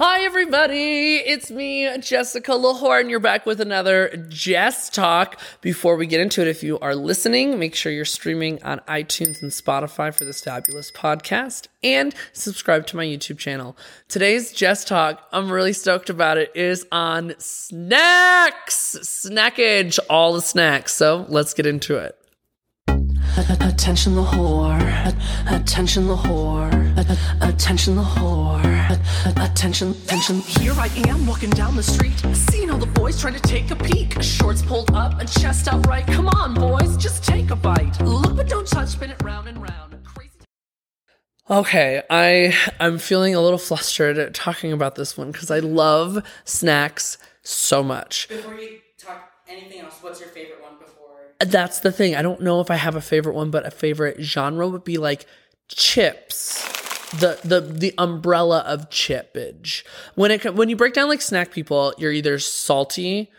Hi, everybody. It's me, Jessica L'Whor, and you're back with another Jess Talk. Before we get into it, if you are listening, make sure you're streaming on iTunes and Spotify for this fabulous podcast and subscribe to my YouTube channel. Today's Jess Talk, I'm really stoked about it, is on snacks, snackage, all the snacks. So let's get into it. Attention the whore. Attention the whore. Attention the whore. Attention, attention. Here I am walking down the street, seeing all the boys trying to take a peek. Shorts pulled up and chest out right. Come on, boys, just take a bite. Look but don't touch, spin it round and round. Crazy. Okay, I I'm feeling a little flustered at talking about this one because I love snacks so much. Before you talk anything else, what's your favorite one before? That's the thing. I don't know if I have a favorite one, but a favorite genre would be like chips. The the the umbrella of chippage. When it when you break down like snack people, you're either salty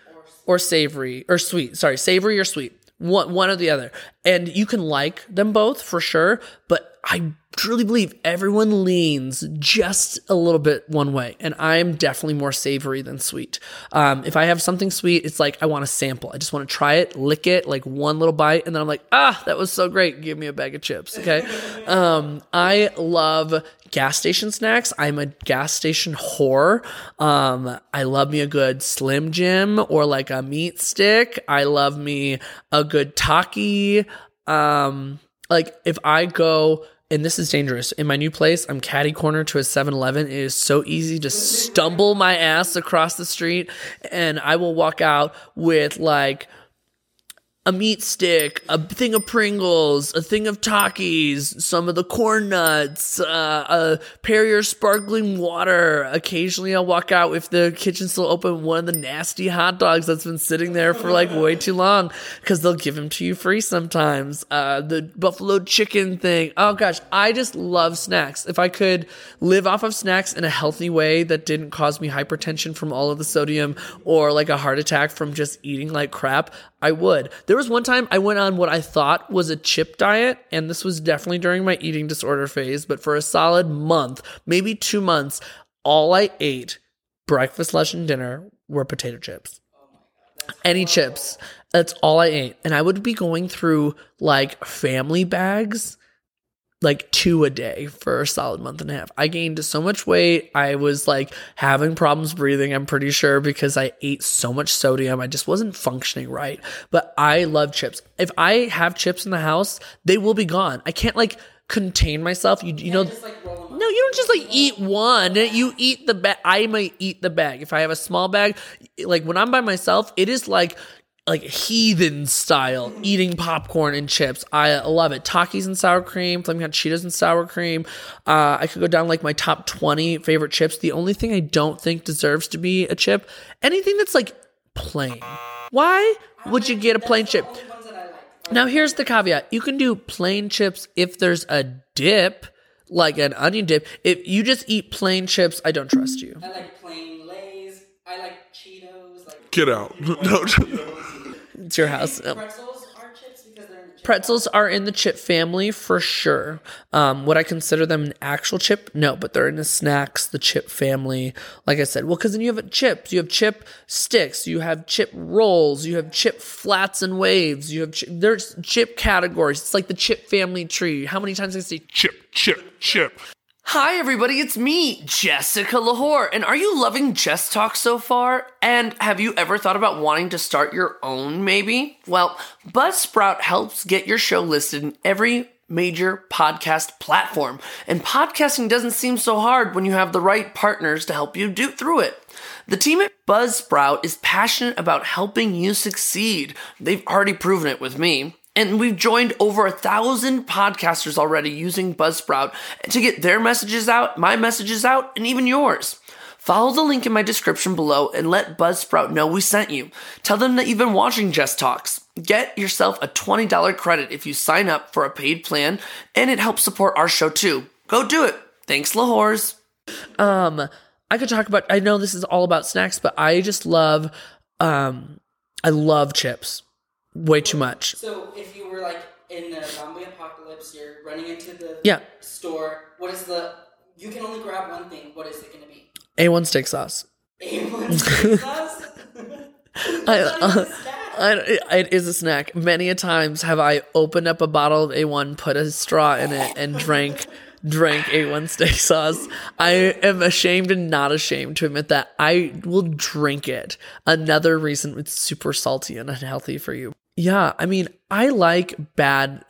or savory or sweet. Sorry, savory or sweet. One one or the other. And you can like them both for sure, but I truly believe everyone leans just a little bit one way, and I'm definitely more savory than sweet. Um, if I have something sweet, it's like I want to sample. I just want to try it, lick it, like one little bite, and then I'm like, ah, that was so great. Give me a bag of chips. Okay. Um, I love gas station snacks. I'm a gas station whore. Um, I love me a good Slim Jim or like a meat stick. I love me a good Taki. Um, like if I go and this is dangerous. In my new place, I'm catty corner to a 7-Eleven. It is so easy to stumble my ass across the street and I will walk out with like a meat stick, a thing of Pringles, a thing of Takis, some of the corn nuts, uh, a Perrier sparkling water. Occasionally, I'll walk out if the kitchen's still open, one of the nasty hot dogs that's been sitting there for like way too long because they'll give them to you free sometimes. Uh, the buffalo chicken thing. Oh gosh, I just love snacks. If I could live off of snacks in a healthy way that didn't cause me hypertension from all of the sodium or like a heart attack from just eating like crap, I would. There was one time I went on what I thought was a chip diet, and this was definitely during my eating disorder phase, but for a solid month, maybe two months, all I ate, breakfast, lunch, and dinner, were potato chips. Any chips. That's all I ate. And I would be going through like family bags like two a day for a solid month and a half. I gained so much weight. I was like having problems breathing, I'm pretty sure, because I ate so much sodium. I just wasn't functioning right. But I love chips. If I have chips in the house, they will be gone. I can't like contain myself. You, you know, Just like roll them up. no, you don't just like eat one. You eat the bag. I might eat the bag. If I have a small bag, like when I'm by myself, it is like like heathen style eating popcorn and chips. I love it. Takis and sour cream, flaming hot Cheetos and sour cream. Uh, I could go down like my top 20 favorite chips. The only thing I don't think deserves to be a chip, anything that's like plain. Why would you get a plain chip? Only ones that I like. Now, here's the caveat you can do plain chips if there's a dip, like an onion dip. If you just eat plain chips, I don't trust you. I like plain Lay's. I like Cheetos. Like Get out. No. It's your house. Pretzels are chips because they're in the chip. Pretzels are in the chip family for sure. Um, would I consider them an actual chip? No, but they're in the snacks, the chip family. Like I said, well, because then you have chips, you have chip sticks, you have chip rolls, you have chip flats and waves, you have chi- there's chip categories. It's like the chip family tree. How many times I say chip, chip, chip. Hi, everybody, it's me, Jessica L'Whor. And are you loving Jess Talk so far? And have you ever thought about wanting to start your own, maybe? Well, Buzzsprout helps get your show listed in every major podcast platform. And podcasting doesn't seem so hard when you have the right partners to help you do through it. The team at Buzzsprout is passionate about helping you succeed. They've already proven it with me. And we've joined over a thousand podcasters already using Buzzsprout to get their messages out, my messages out, and even yours. Follow the link in my description below and let Buzzsprout know we sent you. Tell them that you've been watching Jess Talks. Get yourself a $20 credit if you sign up for a paid plan, and it helps support our show too. Go do it. Thanks, L'Whors. Um, I could talk about. I know this is all about snacks, but I just love. Um, I love chips. Way too much. So if you were like in the zombie apocalypse, you're running into the Yeah. store. What is the? You can only grab one thing. What is it going to be? A1 steak sauce. A1 steak sauce? I, uh, I, it is a snack. Many a times have I opened up a bottle of A1, put a straw in it, and drank drank A1 steak sauce. I am ashamed and not ashamed to admit that I will drink it. Another reason it's super salty and unhealthy for you. Yeah, I mean, I like bad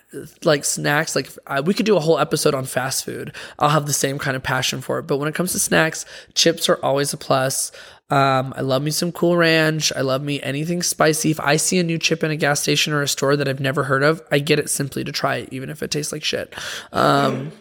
like snacks. Like we could do a whole episode on fast food. I'll have the same kind of passion for it. But when it comes to snacks, chips are always a plus. Um, I love me some Cool Ranch. I love me anything spicy. If I see a new chip in a gas station or a store that I've never heard of, I get it simply to try it, even if it tastes like shit. Um,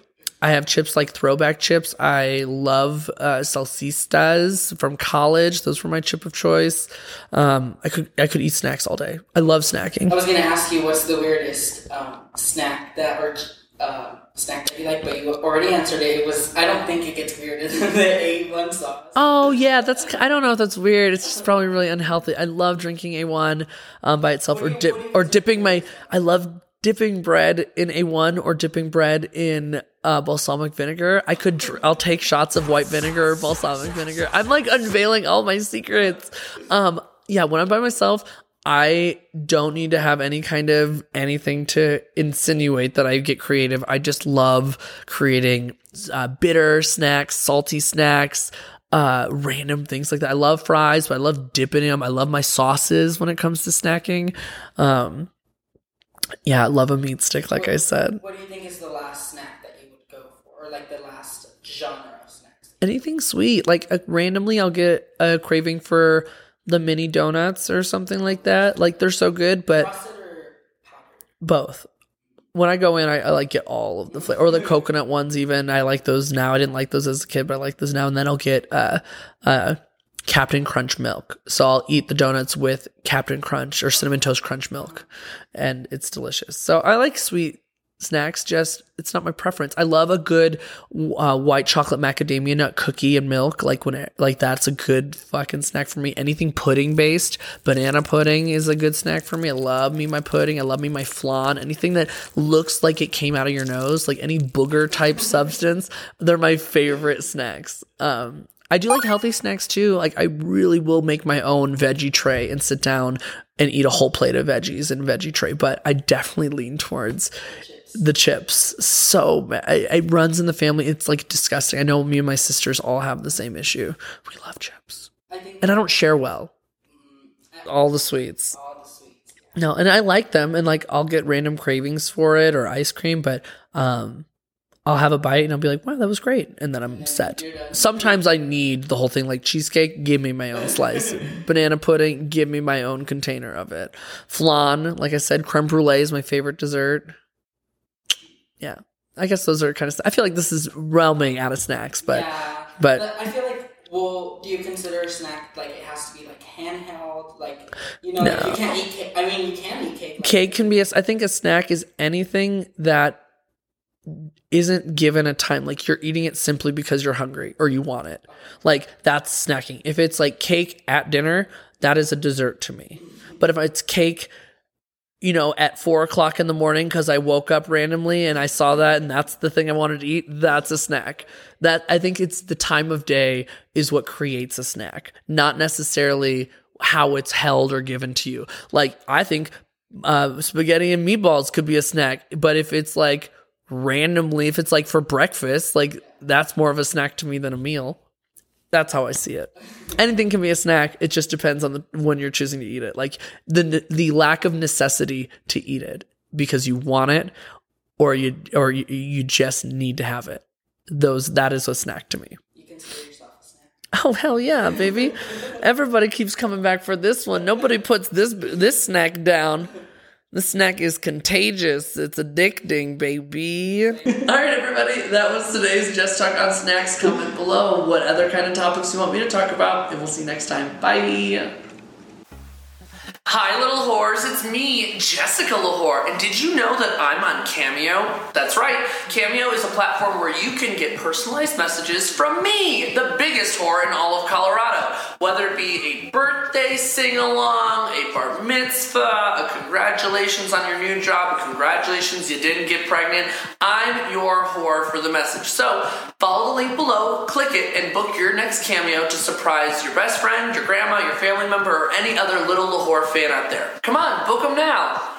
I have chips like throwback chips. I love uh, salsistas from college. Those were my chip of choice. Um, I could I could eat snacks all day. I love snacking. I was gonna ask you what's the weirdest um, snack that or uh, snack that you like, but you already answered it. It was I don't think it gets weirder than the A1 sauce. Oh yeah, that's I don't know if that's weird. It's just probably really unhealthy. I love drinking A1 um, by itself or dip or dipping my. I love dipping bread in A1 or dipping bread in uh, balsamic vinegar. I could. Dr- I'll take shots of white vinegar or balsamic vinegar. I'm like unveiling all my secrets. Um, yeah, when I'm by myself. I don't need to have any kind of anything to insinuate that I get creative. I just love creating uh, bitter snacks, salty snacks, uh, random things like that. I love fries, but I love dipping them. I love my sauces when it comes to snacking. Um, yeah, I love a meat stick, like I said. What do you think is the last snack that you would go for, or like the last genre of snacks? Anything sweet, like uh, randomly, I'll get a craving for the mini donuts or something like that. Like they're so good, but Frosted or powdered? both. When I go in, I, I like get all of the flavor, or the coconut ones. Even I like those now. I didn't like those as a kid, but I like those now. And then I'll get uh, uh, Cap'n Crunch milk. So I'll eat the donuts with Cap'n Crunch or cinnamon toast crunch milk, and it's delicious. So I like sweet snacks. Just it's not my preference. I love a good uh, white chocolate macadamia nut cookie and milk. Like when it like that's a good fucking snack for me. Anything pudding based, banana pudding is a good snack for me. I love me my pudding. I love me my flan. Anything that looks like it came out of your nose, like any booger type substance, they're my favorite snacks. Um, I do like healthy snacks too. Like I really will make my own veggie tray and sit down and eat a whole plate of veggies and veggie tray. But I definitely lean towards the chips. So bad. I- it runs in the family. It's like disgusting. I know me and my sisters all have the same issue. We love chips, I think and I don't share well. All the sweets. all the sweets. No, and I like them, and like I'll get random cravings for it or ice cream, but um, I'll have a bite and I'll be like, "Wow, that was great," and then I'm set. Sometimes I need the whole thing, like cheesecake. Give me my own slice. Banana pudding. Give me my own container of it. Flan, like I said, creme brulee is my favorite dessert. Yeah, I guess those are kind of. I feel like this is realming out of snacks, but yeah, but- I feel like. Well, do you consider a snack like it has to be like handheld? Like you know, No. you can't eat cake. I mean, you can eat cake. Like, cake can be a, i think a snack is anything that isn't given a time like you're eating it simply because you're hungry or you want it. Like that's snacking. If it's like cake at dinner that is a dessert to me. But if it's cake you know at four o'clock in the morning because i woke up randomly and i saw that and that's the thing i wanted to eat that's a snack. That i think it's the time of day is what creates a snack not necessarily how it's held or given to you. Like i think uh, spaghetti and meatballs could be a snack but if it's like randomly if it's like for breakfast like that's more of a snack to me than a meal that's how i see it anything can be a snack it just depends on the when you're choosing to eat it like the the lack of necessity to eat it because you want it or you or you, you just need to have it those that is a snack to me you consider yourself a snack. Oh hell yeah, baby! Everybody keeps coming back for this one. Nobody puts this this snack down. The snack is contagious. It's addicting, baby. All right, everybody. That was today's Jess Talk on Snacks. Comment below what other kind of topics you want me to talk about, and we'll see you next time. Bye. Hi, little whores. It's me, Jessica L'Whor. And did you know that I'm on Cameo? That's right. Cameo is a platform where you can get personalized messages from me, the biggest whore in all of Colorado. Whether it be a birthday sing along, a bar mitzvah, a congratulations on your new job, a congratulations you didn't get pregnant, I'm your whore for the message. So Follow the link below, click it, and book your next cameo to surprise your best friend, your grandma, your family member, or any other little L'Whor fan out there. Come on, book them now.